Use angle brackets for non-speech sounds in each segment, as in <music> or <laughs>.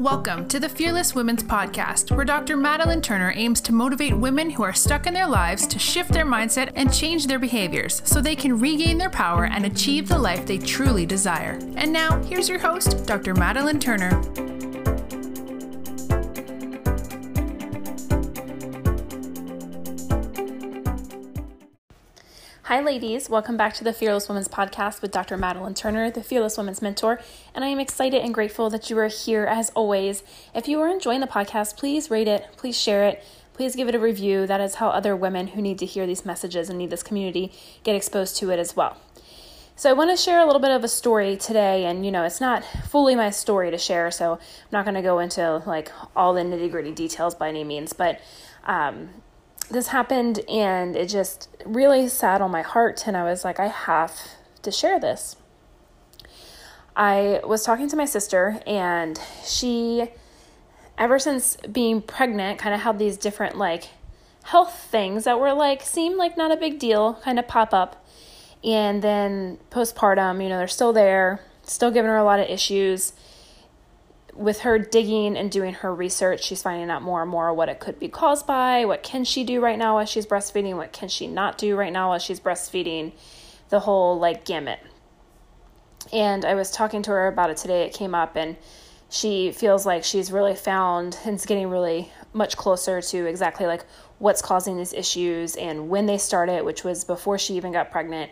Welcome to the Fearless Women's Podcast, where Dr. Madalyn Turner aims to motivate women who are stuck in their lives to shift their mindset and change their behaviors so they can regain their power and achieve the life they truly desire. And now, here's your host, Dr. Madalyn Turner. Hi, ladies. Welcome back to the Fearless Women's Podcast with Dr. Madalyn Turner, the Fearless Women's Mentor. And I am excited and grateful that you are here as always. If you are enjoying the podcast, please rate it, please share it, please give it a review. That is how other women who need to hear these messages and need this community get exposed to it as well. So, I want to share a little bit of a story today, and you know, it's not fully my story to share, so I'm not going to go into like all the nitty gritty details by any means, but um, this happened and it just really sat on my heart and I was like I have to share this. I was talking to my sister and she ever since being pregnant kind of had these different like health things that were like seemed like not a big deal kind of pop up and then postpartum you know they're still there still giving her a lot of issues with her digging and doing her research, she's finding out more and more what it could be caused by, what can she do right now while she's breastfeeding, what can she not do right now while she's breastfeeding, the whole like gamut. And I was talking to her about it today. It came up and she feels like she's really found and it's getting really much closer to exactly like what's causing these issues and when they started, which was before she even got pregnant,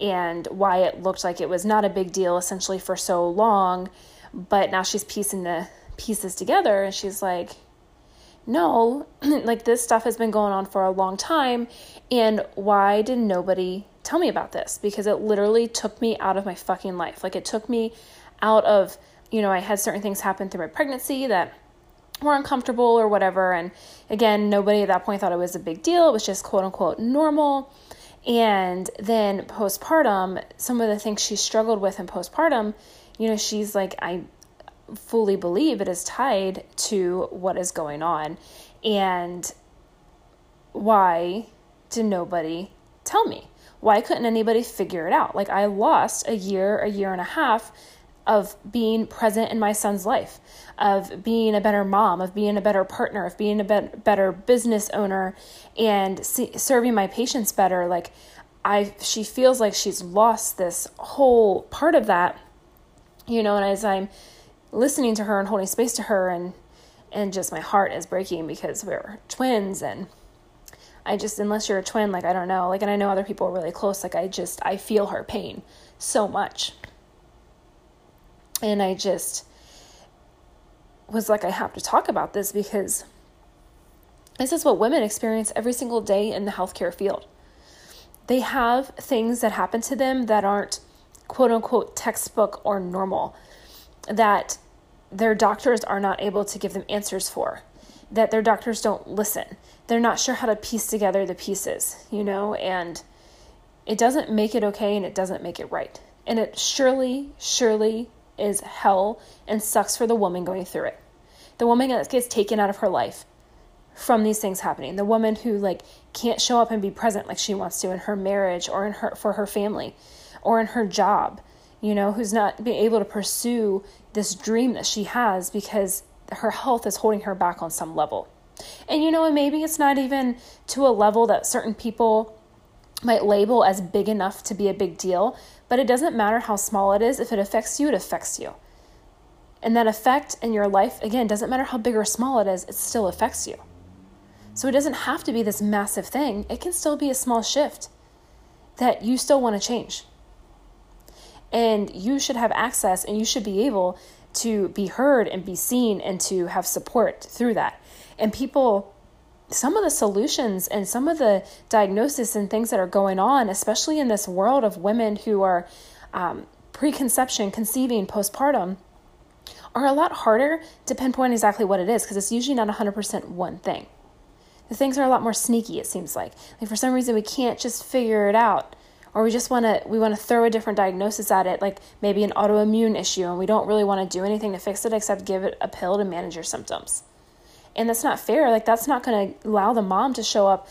and why it looked like it was not a big deal essentially for so long but now she's piecing the pieces together and she's like, no, <clears throat> like this stuff has been going on for a long time. And why did nobody tell me about this? Because it literally took me out of my fucking life. Like it took me out of, you know, I had certain things happen through my pregnancy that were uncomfortable or whatever. And again, nobody at that point thought it was a big deal. It was just quote unquote normal. And then postpartum, some of the things she struggled with in postpartum you know, she's like, I fully believe it is tied to what is going on. And why did nobody tell me? Why couldn't anybody figure it out? Like, I lost a year, a year and a half of being present in my son's life, of being a better mom, of being a better partner, of being a better business owner, and see, serving my patients better. Like, I, she feels like she's lost this whole part of that you know, and as I'm listening to her and holding space to her and and just my heart is breaking because we're twins and I just unless you're a twin like I don't know like and I know other people are really close like I just I feel her pain so much. And I just was like I have to talk about this because this is what women experience every single day in the healthcare field. They have things that happen to them that aren't quote unquote textbook or normal that their doctors are not able to give them answers for, that their doctors don't listen. They're not sure how to piece together the pieces, you know, and it doesn't make it okay and it doesn't make it right. And it surely, surely is hell and sucks for the woman going through it. The woman that gets taken out of her life from these things happening. The woman who like can't show up and be present like she wants to in her marriage or in her for her family or in her job, you know, who's not being able to pursue this dream that she has because her health is holding her back on some level. And you know, and maybe it's not even to a level that certain people might label as big enough to be a big deal, but it doesn't matter how small it is. If it affects you, it affects you. And that effect in your life, again, doesn't matter how big or small it is, it still affects you. So it doesn't have to be this massive thing, it can still be a small shift that you still want to change and you should have access and you should be able to be heard and be seen and to have support through that. And people some of the solutions and some of the diagnosis and things that are going on, especially in this world of women who are um, preconception, conceiving, postpartum, are a lot harder to pinpoint exactly what it is because it's usually not 100% one thing. The things are a lot more sneaky, it seems like. Like for some reason, we can't just figure it out or we just want to we want to throw a different diagnosis at it like maybe an autoimmune issue and we don't really want to do anything to fix it except give it a pill to manage your symptoms. And that's not fair like that's not going to allow the mom to show up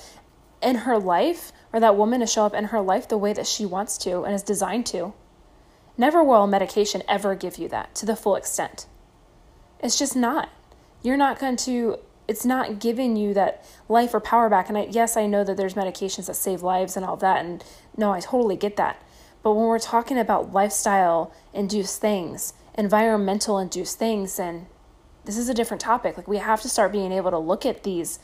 in her life or that woman to show up in her life the way that she wants to and is designed to. Never will medication ever give you that to the full extent. It's just not. You're not going to it's not giving you that life or power back. And I, yes, I know that there's medications that save lives and all that. And no, I totally get that. But when we're talking about lifestyle induced things, environmental induced things, and this is a different topic. Like we have to start being able to look at these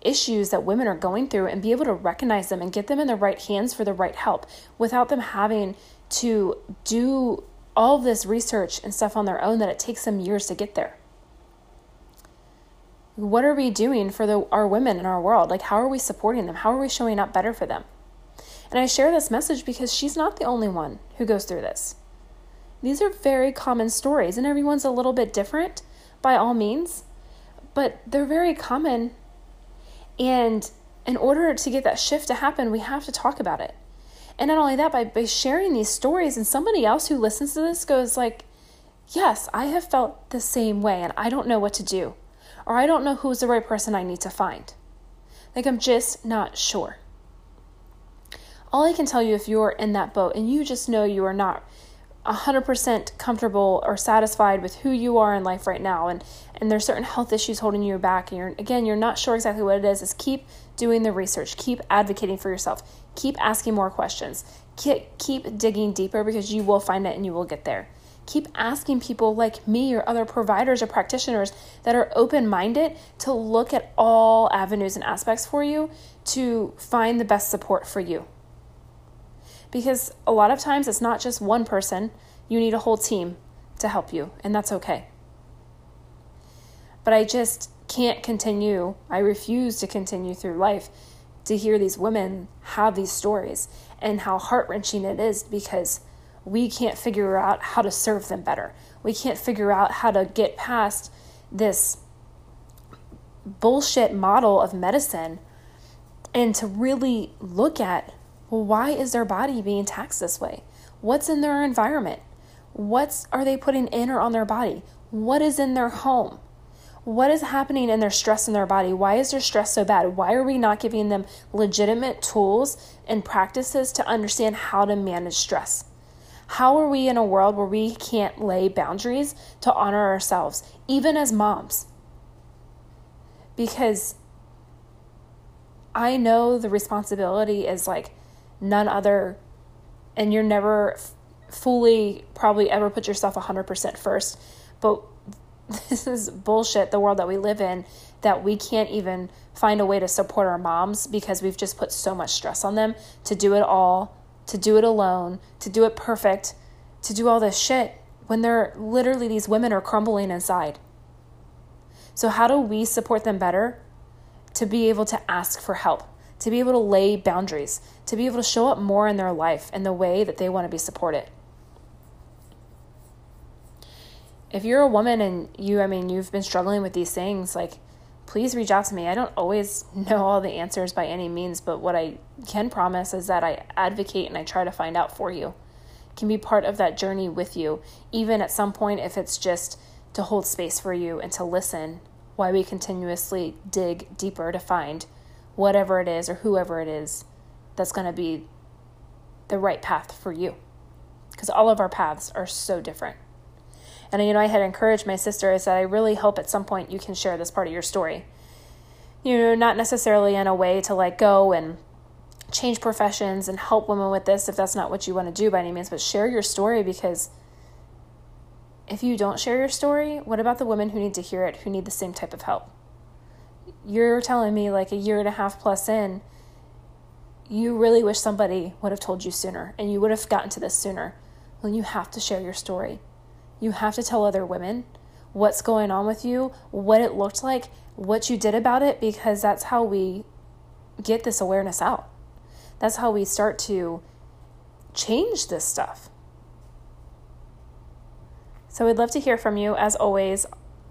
issues that women are going through and be able to recognize them and get them in the right hands for the right help without them having to do all this research and stuff on their own that it takes them years to get there what are we doing for the, our women in our world? Like, how are we supporting them? How are we showing up better for them? And I share this message because she's not the only one who goes through this. These are very common stories, and everyone's a little bit different by all means, but they're very common. And in order to get that shift to happen, we have to talk about it. And not only that, by, by sharing these stories, and somebody else who listens to this goes like, Yes, I have felt the same way, and I don't know what to do or I don't know who's the right person I need to find. Like, I'm just not sure. All I can tell you if you're in that boat and you just know you are not 100% comfortable or satisfied with who you are in life right now and and there's certain health issues holding you back and you're again you're not sure exactly what it is is keep doing the research keep advocating for yourself keep asking more questions keep, keep digging deeper because you will find it and you will get there Keep asking people like me or other providers or practitioners that are open minded to look at all avenues and aspects for you to find the best support for you. Because a lot of times it's not just one person, you need a whole team to help you, and that's okay. But I just can't continue, I refuse to continue through life to hear these women have these stories and how heart wrenching it is because we can't figure out how to serve them better. We can't figure out how to get past this bullshit model of medicine and to really look at well, why is their body being taxed this way? What's in their environment? What are they putting in or on their body? What is in their home? What is happening in their stress in their body? Why is their stress so bad? Why are we not giving them legitimate tools and practices to understand how to manage stress? How are we in a world where we can't lay boundaries to honor ourselves, even as moms? Because I know the responsibility is like none other, and you're never fully probably ever put yourself 100% first. But <laughs> this is bullshit, the world that we live in, that we can't even find a way to support our moms because we've just put so much stress on them to do it all to do it alone, to do it perfect, to do all this shit when they're literally these women are crumbling inside. So, how do we support them better? To be able to ask for help, to be able to lay boundaries, to be able to show up more in their life in the way that they want to be supported. If you're a woman and you, I mean, you've been struggling with these things, like, please reach out to me. I don't always know all the answers by any means, but what I can promise is that I advocate and I try to find out for you. Can be part of that journey with you, even at some point if it's just to hold space for you and to listen while we continuously dig deeper to find whatever it is or whoever it is that's going to be the right path for you. Because all of our paths are so different. And you know, I had encouraged my sister. I said, I really hope at some point you can share this part of your story. You know, not necessarily in a way to like go and change professions and help women with this if that's not what you want to do by any means, but share your story because if you don't share your story, what about the women who need to hear it, who need the same type of help? You're telling me like a year and a half plus in, you really wish somebody would have told you sooner and you would have gotten to this sooner. Well, you have to share your story. You have to tell other women what's going on with you, what it looked like, what you did about it, because that's how we get this awareness out. That's how we start to change this stuff. So we'd love to hear from you, as always,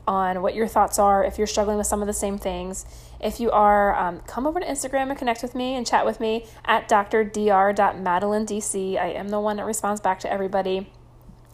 on what your thoughts are. If you're struggling with some of the same things, if you are, um, come over to Instagram and connect with me and chat with me at drdr.madalyndc. I am the one that responds back to everybody.